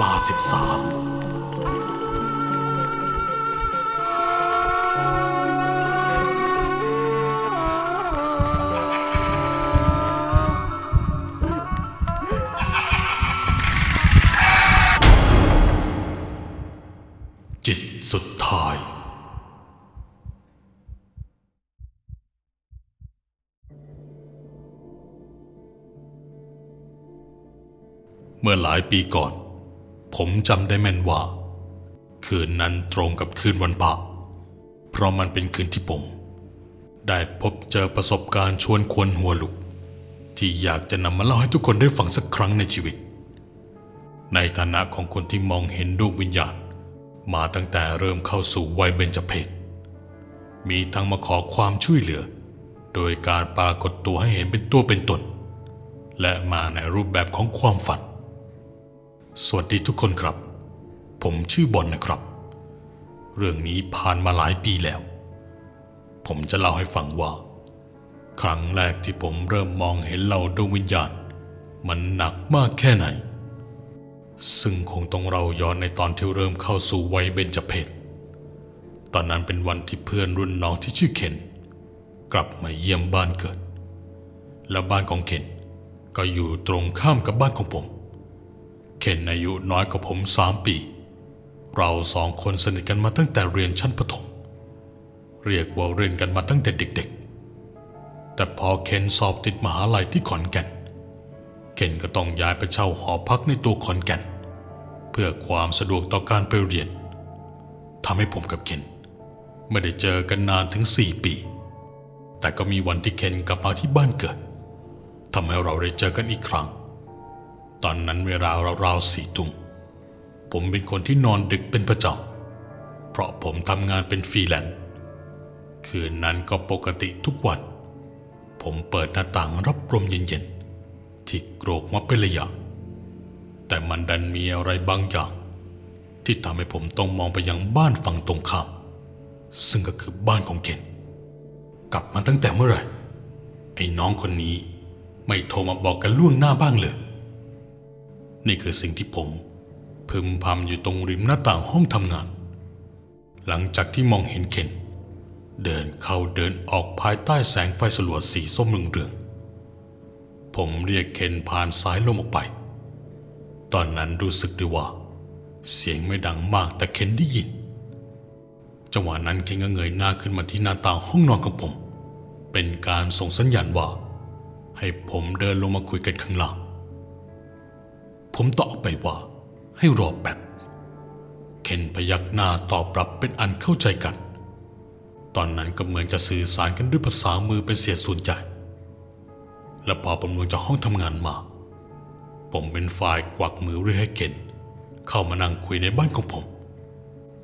ลาสิบสามจิตสุดท้ายเมื่อหลายปีก่อน ผมจำได้แม่นว่า คืนนั้นตรงกับคืนวันพระเพราะมันเป็นคืนที่ผม ได้พบเจอประสบการณ์ชวนควนหัวลุก ที่อยากจะนำมาเล่าให้ทุกคนได้ฟังสักครั้งในชีวิต ในฐานะของคนที่มองเห็นดวงวิญญาณ มาตั้งแต่เริ่มเข้าสู่วัยเบญจเพศมีทั้งมาขอความช่วยเหลือ โดยการปรากฏตัวให้เห็นเป็นตัวเป็นตน และมาในรูปแบบของความฝัน สวัสดีทุกคนครับ ผมชื่อบอลนะครับ เรื่องนี้ผ่านมาหลายปีแล้ว ผมจะเล่าให้ฟังว่า ครั้งแรกที่ผมเริ่มมองเห็นเหล่าดวงวิญญาณ มันหนักมากแค่ไหน ซึ่งคงต้องเราย้อนในตอนที่เริ่มเข้าสู่วัยเบญจเพศตอนนั้นเป็นวันที่เพื่อนรุ่นน้องที่ชื่อเคนกลับมาเยี่ยมบ้านเกิด และบ้านของเคนก็อยู่ตรงข้ามกับบ้านของผม เคนอายุน้อยกว่าผมสามปี เราสองคนสนิทกันมาตั้งแต่เรียนชั้นประถม เรียกว่าเรียนกันมาตั้งแต่เด็ก ๆ แต่พอเคนสอบติดมหาลัยที่ขอนแก่น เคนก็ต้องย้ายไปเช่าหอพักในตัวขอนแก่น เพื่อความสะดวกต่อการไปเรียนทำให้ผมกับเคนไม่ได้เจอกันนานถึงสี่ปี แต่ก็มีวันที่เคนกลับมาที่บ้านเกิดทำให้เราได้เจอกันอีกครั้ง ตอนนั้นเวลาราวๆสี่ทุ่มผมเป็นคนที่นอนดึกเป็นประจำเพราะผมทำงานเป็นฟรีแลนซ์คืนนั้นก็ปกติทุกวัน ผมเปิดหน้าต่างรับลมเย็นๆ ที่โกรกมาเป็นระยะ แต่มันดันมีอะไรบางอย่าง ที่ทำให้ผมต้องมองไปยังบ้านฝั่งตรงข้าม ซึ่งก็คือบ้านของเคนกลับมาตั้งแต่เมื่อไหร่ไอ้น้องคนนี้ไม่โทรมาบอกกันล่วงหน้าบ้างเลย นี่คือสิ่งที่ผม พึมพำอยู่ตรงริมหน้าต่างห้องทำงาน หลังจากที่มองเห็นเคนเดินเข้าเดินออกภายใต้แสงไฟสลัวสีส้มเรืองๆผมเรียกเคนผ่านสายลมออกไป ตอนนั้นรู้สึกได้ว่า เสียงไม่ดังมากแต่เคนได้ยิน จังหวะนั้นเคนก็เงยหน้าขึ้นมาที่หน้าต่างห้องนอนของผม เป็นการส่งสัญญาณว่า ให้ผมเดินลงมาคุยกันข้างล่าง ผมตอบไปว่า ให้รอแป๊บ เคนพยักหน้าตอบรับเป็นอันเข้าใจกัน ตอนนั้นก็เหมือนจะสื่อสารกันด้วยภาษามือเป็นเสียส่วนใหญ่ และพอผมลงจากห้องทำงานมา ผมเป็นฝ่ายกวักมือเรียกให้เคนเข้ามานั่งคุยในบ้านของผม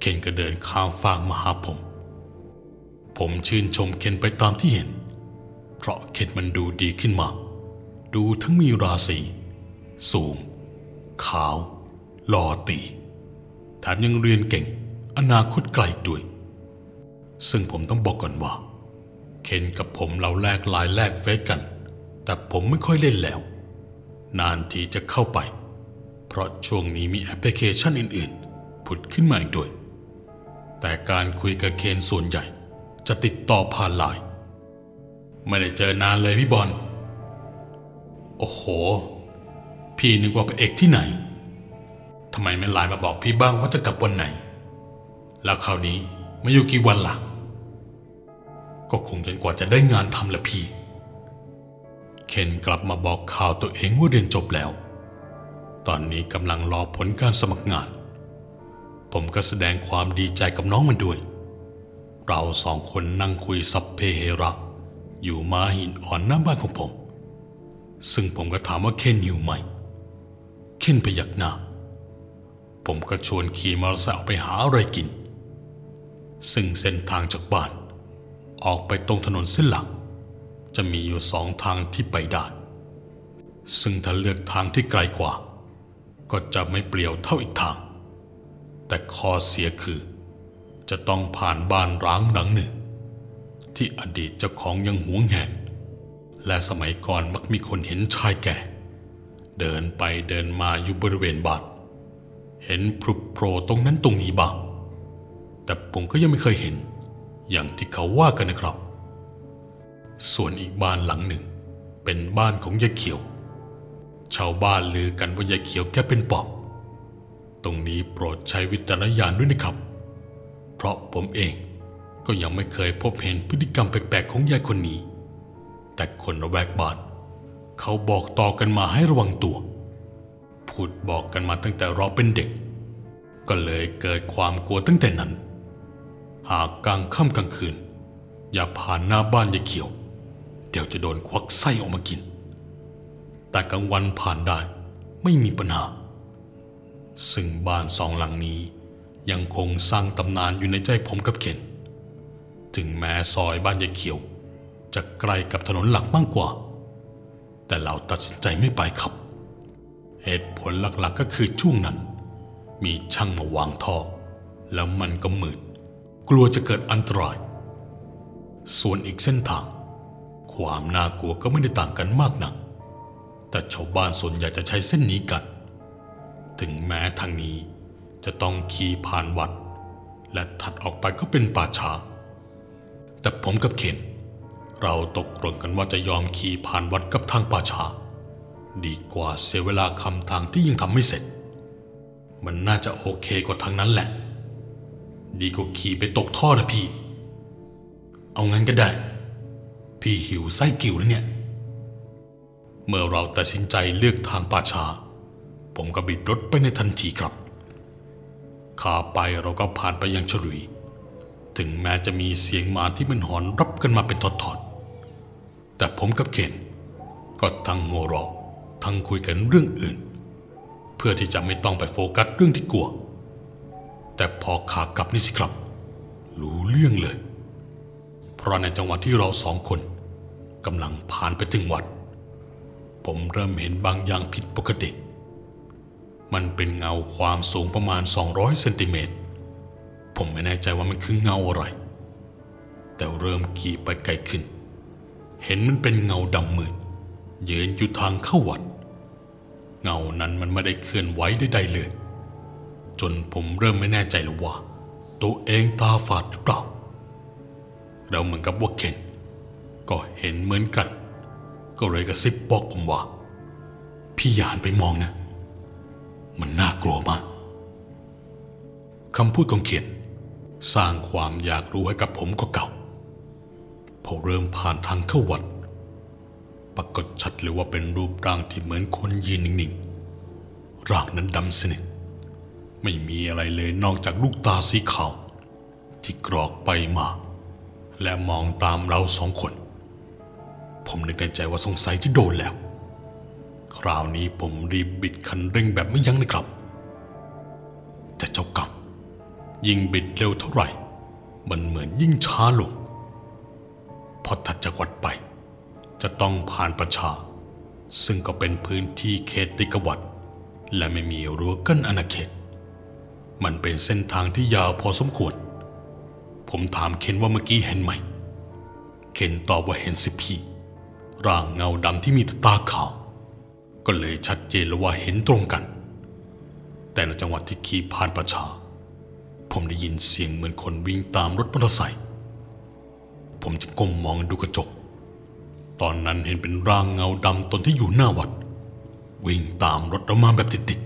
เคนก็เดินข้ามฟากมาหาผม ผมชื่นชมเคนไปตามที่เห็น เพราะเคนมันดูดีขึ้นมา ดูทั้งมีราศีสูง ขาวหล่อตีแถมยังเรียนเก่ง อนาคตไกลด้วย ซึ่งผมต้องบอกก่อนว่า เคนกับผมเราแลกไลายแลกเฟซกัน แต่ผมไม่ค่อยเล่นแล้ว นานทีจะเข้าไป เพราะช่วงนี้มีแอปพลิเคชันอื่นๆ ผุดขึ้นมาอีกด้วย แต่การคุยกับเคนส่วนใหญ่ จะติดต่อผ่านไลน์ไม่ได้เจอนานเลยพี่บอลโอ้โห พี่นึกว่าเป็นเอกที่ไหนทำไมไม่ไลน์มาบอกพี่บ้างว่าจะกลับวันไหน แล้วคราวนี้มาอยู่กี่วันล่ะ ก็คงจนกว่าจะได้งานทำละพี่ เคนกลับมาบอกข่าวตัวเองว่าเรียนจบแล้ว ตอนนี้กำลังรอผลการสมัครงาน ผมก็แสดงความดีใจกับน้องมันด้วย เราสองคนนั่งคุยสัพเพเฮระ อยู่มาหินอ่อนหน้าบ้านของผม ซึ่งผมก็ถามว่าเคนอยู่ไหม เคนพยักหน้า ผมก็ชวนขี่มอเตอร์ไซค์ออกไปหาอะไรกิน ซึ่งเส้นทางจากบ้าน ออกไปตรงถนนเส้นหลัก จะมีอยู่สองทางที่ไปได้ ซึ่งถ้าเลือกทางที่ไกลกว่า ก็จะไม่เปลี่ยวเท่าอีกทาง แต่ข้อเสียคือ จะต้องผ่านบ้านร้างหลังหนึ่ง ที่อดีตเจ้าของยังหวงแหนและสมัยก่อนมักมีคนเห็นชายแก่ เดินไปเดินมาอยู่บริเวณบ้านเห็นพรุบโผล่ตรงนั้นตรงนี้บ้างแต่ผมก็ยังไม่เคยเห็น อย่างที่เขาว่ากันนะครับ ส่วนอีกบ้านหลังหนึ่ง เป็นบ้านของยายเขียว ชาวบ้านลือกันว่ายายเขียวแกเป็นปอบ ตรงนี้โปรดใช้วิจารณญาณด้วยนะครับ เพราะผมเองก็ยังไม่เคยพบเห็นพฤติกรรมแปลกๆของยายคนนี้ แต่คนระแวกบ้าน เขาบอกต่อกันมาให้ระวังตัว พูดบอกกันมาตั้งแต่เราเป็นเด็ก ก็เลยเกิดความกลัวตั้งแต่นั้น หากกลางค่ำกลางคืน อย่าผ่านหน้าบ้านยายเขียว เดี๋ยวจะโดนควักไส้ออกมากิน แต่กลางวันผ่านได้ไม่มีปัญหา ซึ่งบ้านสองหลังนี้ยังคงสร้างตำนานอยู่ในใจผมกับเข็นถึงแม้ซอยบ้านยายเขียว จะไกลกับถนนหลักมากกว่า แต่เราตัดสินใจไม่ไปครับ เหตุผลหลักๆก็คือช่วงนั้น มีช่างมาวางท่อ แล้วมันก็มืด กลัวจะเกิดอันตราย ส่วนอีกเส้นทาง ความน่ากลัวก็ไม่ได้ต่างกันมากนัก แต่ชาวบ้านส่วนใหญ่จะใช้เส้นนี้กัน ถึงแม้ทางนี้จะต้องขี่ผ่านวัด และถัดออกไปก็เป็นป่าช้าแต่ผมกับเคน เราตกลงกันว่าจะยอมขี่ผ่านวัดกับทางป่าชา ดีกว่าเสียเวลาคำทางที่ยังทำไม่เสร็จ มันน่าจะโอเคกว่าทางนั้นแหละ ดีกว่าขี่ไปตกท่อนะพี่ เอางั้นก็ได้ พี่หิวไส้กิ่วแล้วเนี่ย เมื่อเราตัดสินใจเลือกทางป่าชา ผมก็บิดรถไปในทันทีครับขาไปเราก็ผ่านไปยังฉลุย ถึงแม้จะมีเสียงหมาที่มันหอนรับกันมาเป็นทอดๆ แต่ผมกับเคนก็ทั้งหัวเราะทั้งคุยกันเรื่องอื่น เพื่อที่จะไม่ต้องไปโฟกัสเรื่องที่กลัว แต่พอขากลับนี่สิครับ รู้เรื่องเลย เพราะในจังหวะที่เราสองคนกำลังผ่านไปถึงวัด ผมเริ่มเห็นบางอย่างผิดปกติ มันเป็นเงาความสูงประมาณ 200เซนติเมตรผมไม่แน่ใจว่ามันคือเงาอะไร แต่เริ่มขี่ไปไกลขึ้น เห็นมันเป็นเงาดำมืดยืนอยู่ทางเข้าวัด เงานั้นมันไม่ได้เคลื่อนไหวใดๆเลย จนผมเริ่มไม่แน่ใจแล้วว่า ตัวเองตาฝาดหรือเปล่าเราเหมือนกับว่าเคนก็เห็นเหมือนกัน ก็เลยกระซิบบอกผมว่า พี่ยานไปมองนะ มันน่ากลัวมากคำพูดของเคนสร้างความอยากรู้ให้กับผมก็เก่า พอเริ่มผ่านทางเข้าวัด ปรากฏชัดเลยว่าเป็นรูปร่างที่เหมือนคนยืนนิ่งๆร่างนั้นดำสนิทไม่มีอะไรเลยนอกจากลูกตาสีขาว ที่กรอกไปมา และมองตามเราสองคน ผมนึกในใจว่าสงสัยที่โดนแล้ว คราวนี้ผมรีบบิดคันเร่งแบบไม่ยั้งเลยครับจะเจ้ากรรมยิ่งบิดเร็วเท่าไหร่ มันเหมือนยิ่งช้าลง พอถัดจากวัดไป จะต้องผ่านประชา ซึ่งก็เป็นพื้นที่เขตติกวัดและไม่มีรั้วกั้นอาณาเขต มันเป็นเส้นทางที่ยาวพอสมควร ผมถามเคนว่าเมื่อกี้เห็นไหม เคนตอบว่าเห็นสิพี่ ร่างเงาดำที่มีตาขาว ก็เลยชัดเจนแล้วว่าเห็นตรงกัน แต่ในจังหวะที่ขี่ผ่านประชา ผมได้ยินเสียงเหมือนคนวิ่งตามรถมอเตอร์ไซค์ ผมจะก้มมองดูกระจก ตอนนั้นเห็นเป็นร่างเงาดำตนที่อยู่หน้าวัด วิ่งตามรถเรามาแบบติด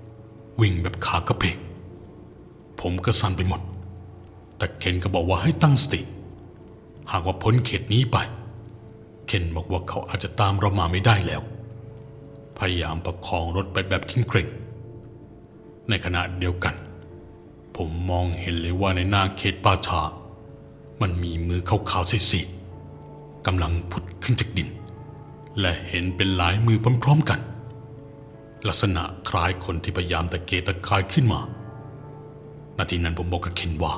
ๆวิ่งแบบขากระเพก ผมก็สั่นไปหมด แต่เคนก็บอกว่าให้ตั้งสติ หากว่าพ้นเขตนี้ไป เคนบอกว่าเขาอาจจะตามเรามาไม่ได้แล้ว พยายามประคองรถไปแบบเกรงในขณะเดียวกัน ผมมองเห็นเลยว่าในหน้าเขตป่าช้า มันมีมือขาวๆซีๆกำลังผุดขึ้นจากดิน และเห็นเป็นหลายมือพร้อมๆกัน ลักษณะคล้ายคนที่พยายามตะเกียกตะกายขึ้นมา นาทีนั้นผมบอกกับเคนว่า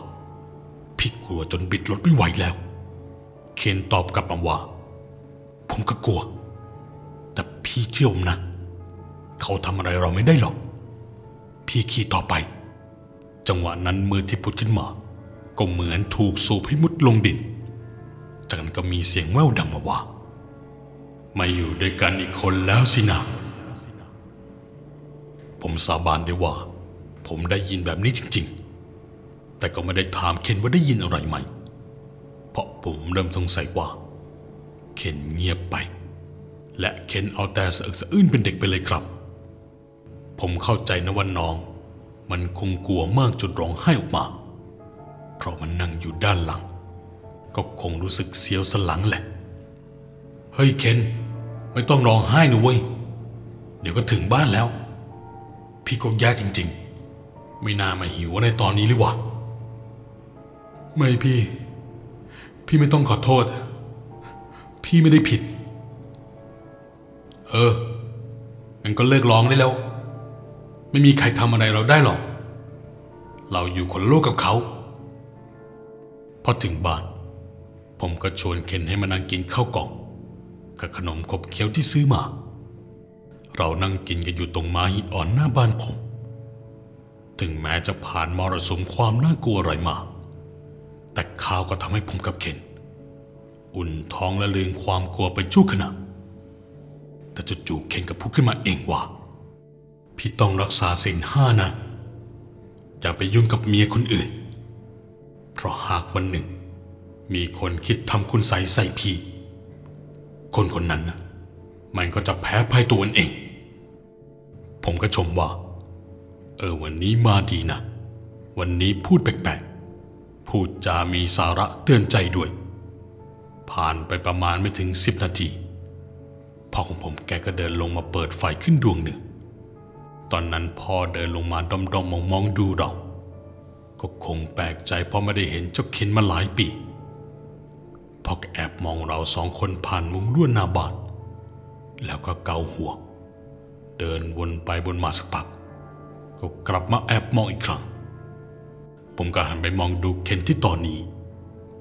พี่กลัวจนบิดรถไม่ไหวแล้ว เคนตอบกลับมาว่า ผมก็กลัว แต่พี่เชื่อผมนะ เขาทำอะไรเราไม่ได้หรอก พี่ขี่ต่อไป จังหวะนั้นมือที่พุดขึ้นมา ก็เหมือนถูกสูบให้มุดลงดิน จากนั้นก็มีเสียงแว่วดังมาว่า มาอยู่ด้วยกันอีกคนแล้วสินะ ผมสาบานได้ว่าผผมได้ยินแบบนี้จริง ๆ แต่ก็ไม่ได้ถามเคนว่าได้ยินอะไรไหม เพราะผมเริ่มสงสัยว่า เคนเงียบไป และเคนเอาแต่สะอึกสะอื้นเป็นเด็กไปเลยครับ ผมเข้าใจนะว่าน้อง มันคงกลัวมากจนร้องไห้ออกมา เพราะมันนั่งอยู่ด้านหลัง ก็คงรู้สึกเสียวสลังแหละ เฮ้ยเคนไม่ต้องร้องไห้นะเว้ย เดี๋ยวก็ถึงบ้านแล้ว พี่ก็แย่จริง ๆ ไม่น่ามาหิวในตอนนี้เลยวะ ไม่พี่ พี่ไม่ต้องขอโทษ พี่ไม่ได้ผิด เออ งั้นก็เลิกร้องได้แล้ว ไม่มีใครทำอะไรเราได้หรอก เราอยู่คนละโลกกับเขา พอถึงบ้าน ผมก็ชวนเคนให้มานั่งกินข้าวกล่องกับขนมขบเคี้ยวที่ซื้อมา เรานั่งกินกันอยู่ตรงม้าหินอ่อนหน้าบ้านผม ถึงแม้จะผ่านมรสุมความน่ากลัวอะไรมา แต่ข้าวก็ทำให้ผมกับเคนอุ่นท้องและลืมความกลัวไปชั่วขณะ แต่จู่ๆเคนก็พูดขึ้นมาเองว่า พี่ต้องรักษาศีลห้านะ อย่าไปยุ่งกับเมียคนอื่น เพราะหากวันหนึ่ง มีคนคิดทำคุณใสใส่พี่ คนคนนั้นนะมันก็จะแพ้ภัยตัวเอง ผมก็ชมว่า เออวันนี้มาดีนะ วันนี้พูดแปลกๆ พูดจามีสาระเตือนใจด้วย ผ่านไปประมาณไม่ถึงสิบนาทีพ่อของผมแกก็เดินลงมาเปิดไฟขึ้นดวงหนึ่ง ตอนนั้นพ่อเดินลงมาด้อมๆมองๆดูเรา ก็คงแปลกใจเพราะไม่ได้เห็นเจ้าเข็นมาหลายปีพ่อกแอบมองเราสองคนผ่านมุมลวดหน้าบ้านแล้วก็เกาหัว เดินวนไปบนมาสักพัก ก็กลับมาแอบมองอีกครั้ง ผมก็หันไปมองดูเคนที่ตอนนี้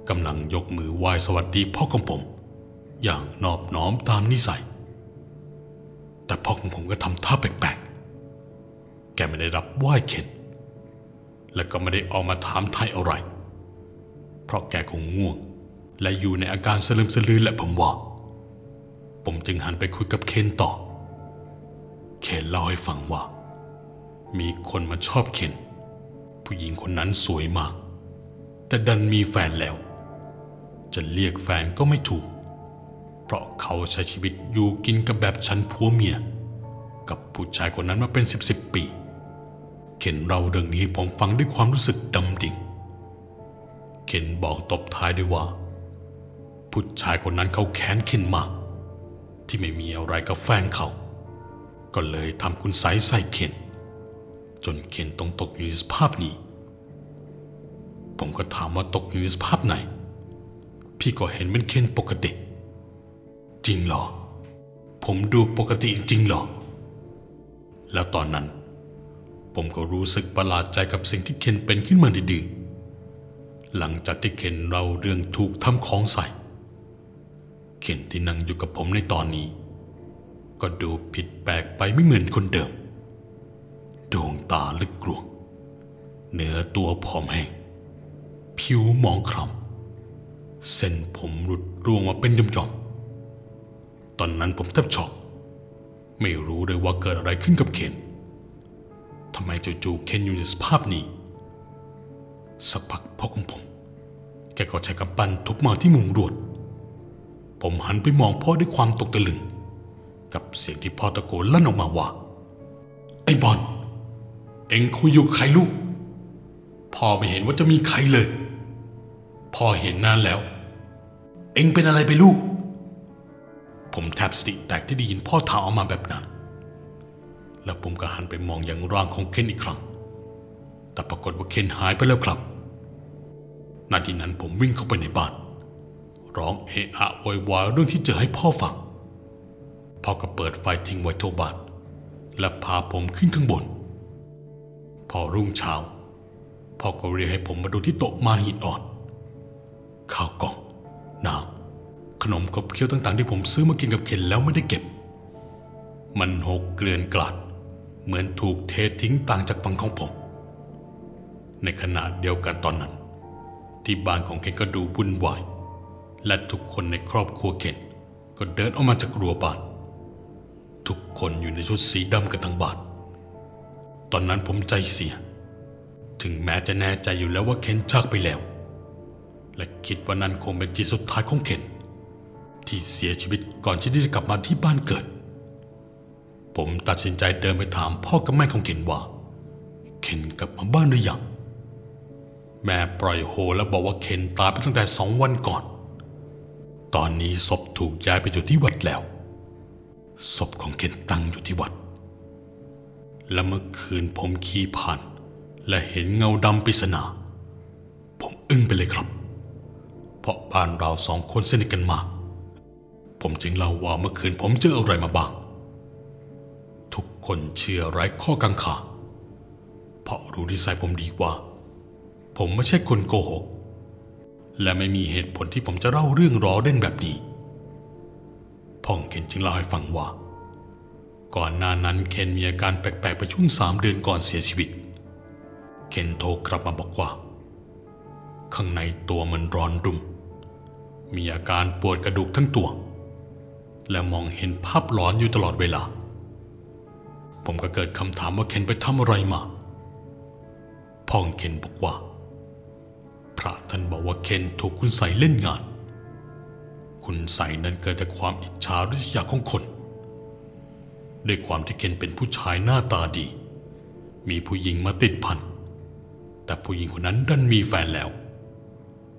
กำลังยกมือไหว้สวัสดีพ่อของผม อย่างนอบน้อมตามนิสัย แต่พ่อของผมก็ทำท่าแปลกๆ แกไม่ได้รับไหว้เคน และก็ไม่ได้ออกมาถามไทยอะไร เพราะแกคงง่วง และอยู่ในอาการสลืมสลือและผมว่า ผมจึงหันไปคุยกับเคนต่อ เคนเล่าให้ฟังว่า มีคนมาชอบเคน ผู้หญิงคนนั้นสวยมาก แต่ดันมีแฟนแล้ว จะเรียกแฟนก็ไม่ถูก เพราะเขาใช้ชีวิตอยู่กินกับแบบชั้นผัวเมีย กับผู้ชายคนนั้นมาเป็นสิบสิบปี ข็นเราเรื่องนี้ผมฟังด้วยความรู้สึกดำดิ่ง เข็นบอกตบท้ายด้วยว่า ผู้ชายคนนั้นเขาแค้นเข็นมา ที่ไม่มีอะไรกับแฟนเขา ก็เลยทำคุณไสยใส่เข็น จนเข็นต้องตกอยู่ในสภาพนี้ ผมก็ถามว่าตกอยู่ในสภาพไหน พี่ก็เห็นเป็นเคนปกติ จริงเหรอ ผมดูปกติจริงเหรอ แล้วตอนนั้น ผมก็รู้สึกประหลาดใจกับสิ่งที่เคนเป็นขึ้นมาดีๆ หลังจากที่เคนเราเรื่องถูกทำของใส่ เคนที่นั่งอยู่กับผมในตอนนี้ ก็ดูผิดแปลกไปไม่เหมือนคนเดิม ดวงตาลึกกลวงเนื้อตัวผอมแห้งผิวหมองคล้ำเส้นผมหลุดร่วงมาเป็นย่อมๆตอนนั้นผมแทบช็อก ไม่รู้เลยว่าเกิดอะไรขึ้นกับเคน ทำไมจู่ๆเคนอยู่ในสภาพนี้ สักพักพ่อของผม แกก็ใช้กำปั้นทุบมาที่มุมรวด ผมหันไปมองพ่อด้วยความตกตะลึง กับเสียงที่พ่อตะโกนลั่นออกมาว่า ไอ้บอลเอ็งคุยอยู่ใครลูก พ่อไม่เห็นว่าจะมีใครเลย พ่อเห็นนานแล้ว เอ็งเป็นอะไรไปลูก ผมแทบสติแตกที่ได้ยินพ่อถามออกมาแบบนั้น แล้วผมก็หันไปมองอย่างร่างของเคนอีกครั้ง แต่ปรากฏว่าเคนหายไปแล้วครับนาทีนั้นผมวิ่งเข้าไปในบ้าน ร้องเอะอะโวยวายเรื่องที่เจอให้พ่อฟัง พ่อก็เปิดไฟทิ้งไว้ทั่วบ้านและพาผมขึ้นข้างบน พอรุ่งเช้า พ่อก็เรียกให้ผมมาดูที่โต๊ะมาหินอ่อน ข้าวกล่องน้ำขนมขบเคี้ยวต่างๆที่ผมซื้อมากินกับเคนแล้วไม่ได้เก็บ มันหกเกลื่อนกลาด เหมือนถูกเททิ้งต่างจากฝั่งของผม ในขณะเดียวกันตอนนั้น ที่บ้านของเคนก็ดูวุ่นวาย และทุกคนในครอบครัวเคนก็เดินออกมาจากรัวบ้าน ทุกคนอยู่ในชุดสีดำกันทั้งบ้านตอนนั้นผมใจเสีย ถึงแม้จะแน่ใจอยู่แล้วว่าเคนจากไปแล้ว และคิดว่านั่นคงเป็นจีสุดท้ายของเคนที่เสียชีวิตก่อนที่จะกลับมาที่บ้านเกิด ผมตัดสินใจเดินไปถามพ่อกับแม่ของเคนว่า เคนกลับมาบ้านหรือยัง แม่ปล่อยโฮและบอกว่าเคนตายไปตั้งแต่สองวันก่อน ตอนนี้ศพถูกย้ายไปอยู่ที่วัดแล้ว ศพของเคนตั้งอยู่ที่วัด และเมื่อคืนผมขี่ผ่าน และเห็นเงาดำปริศนา ผมอึ้งไปเลยครับ เพราะบ้านเราสองคนสนิทกันมาก ผมจึงเล่าว่าเมื่อคืนผมเจออะไรมาบ้าง คนเชื่อไร้ข้อกังขาเพราะรู้นิสัยผมดีว่า ผมไม่ใช่คนโกหก และไม่มีเหตุผลที่ผมจะเล่าเรื่องล้อเล่นแบบนี้พ่องเคนจึงเล่าให้ฟังว่า ก่อนหน้านั้นเคนมีอาการแปลกๆไปช่วงสามเดือนก่อนเสียชีวิต เคนโทรกลับมาบอกว่า ข้างในตัวมันร้อนรุ่ม มีอาการปวดกระดูกทั้งตัว และมองเห็นภาพหลอนอยู่ตลอดเวลา ผมก็เกิดคำถามว่าเคนไปทำอะไรมาพ่องเคนบอกว่า พระท่านบอกว่าเคนถูกคุณใส่เล่นงาน คุณใส่นั้นเกิดจากความอิจฉาริษยาของคน ด้วยความที่เคนเป็นผู้ชายหน้าตาดี มีผู้หญิงมาติดพัน แต่ผู้หญิงคนนั้นดันมีแฟนแล้ว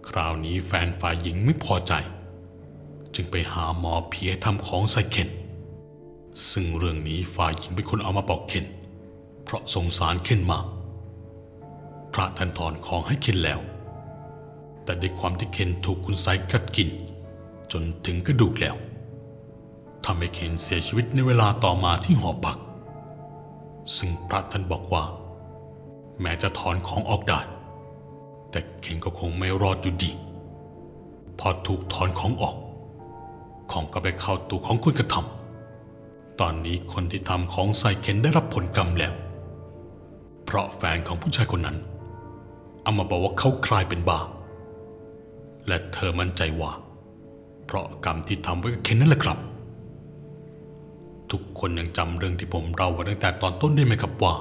คราวนี้แฟนฝ่ายหญิงไม่พอใจ จึงไปหาหมอผีให้ทำของใส่เคน ซึ่งเรื่องนี้ฝ่ายหญิงเป็นคนเอามาบอกเคนเพราะสงสารเคนมากพระท่านถอนของให้เคนแล้ว แต่ด้วยความที่เคนถูกคุณไซกัดกิน จนถึงกระดูกแล้วทำให้เคนเสียชีวิตในเวลาต่อมาที่หอพัก ซึ่งพระท่านบอกว่า แม้จะถอนของออกได้ แต่เคนก็คงไม่รอดอยู่ดี พอถูกถอนของออก ของก็ไปเข้าตัวของคนกระทำ ตอนนี้คนที่ทำของใส่เคนได้รับผลกรรมแล้ว เพราะแฟนของผู้ชายคนนั้นเอามาบอกว่าเขาคลายเป็นบ้า และเธอมั่นใจว่า เพราะกรรมที่ทำไว้กับเคนนั่นแหละครับ ทุกคนยังจำเรื่องที่ผมเล่าไว้ตั้งแต่ตอนต้นได้ไหมครับว่า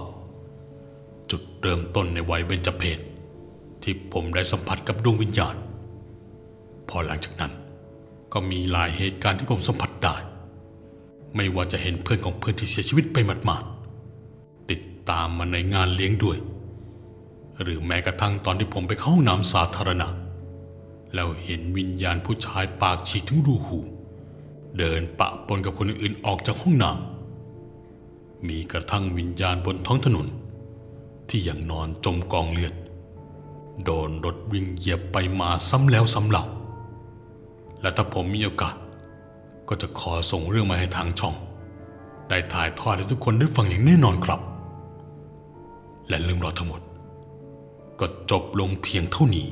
จุดเริ่มต้นในวัยเบญจเพศที่ผมได้สัมผัสกับดวงวิญญาณ พอหลังจากนั้นก็มีหลายเหตุการณ์ที่ผมสัมผัส ไม่ว่าจะเห็นเพื่อนของเพื่อนที่เสียชีวิตไปหมาดๆติดตามมาในงานเลี้ยงด้วย หรือแม้กระทั่งตอนที่ผมไปเข้าห้องน้ำสาธารณะ แล้วเห็นวิญญาณผู้ชายปากฉีกถึงรูหู เดินปะปนกับคนอื่นออกจากห้องน้ำมีกระทั่งวิญญาณบนท้องถนน ที่ยังนอนจมกองเลือด โดนรถวิ่งเหยียบไปมาซ้ำแล้วซ้ำเล่าและถ้าผมมีโอกาส ก็จะขอส่งเรื่องมาให้ทางช่อง ได้ถ่ายทอดให้ทุกคนได้ฟังอย่างแน่นอนครับ และเรื่องราวทั้งหมด ก็จบลงเพียงเท่านี้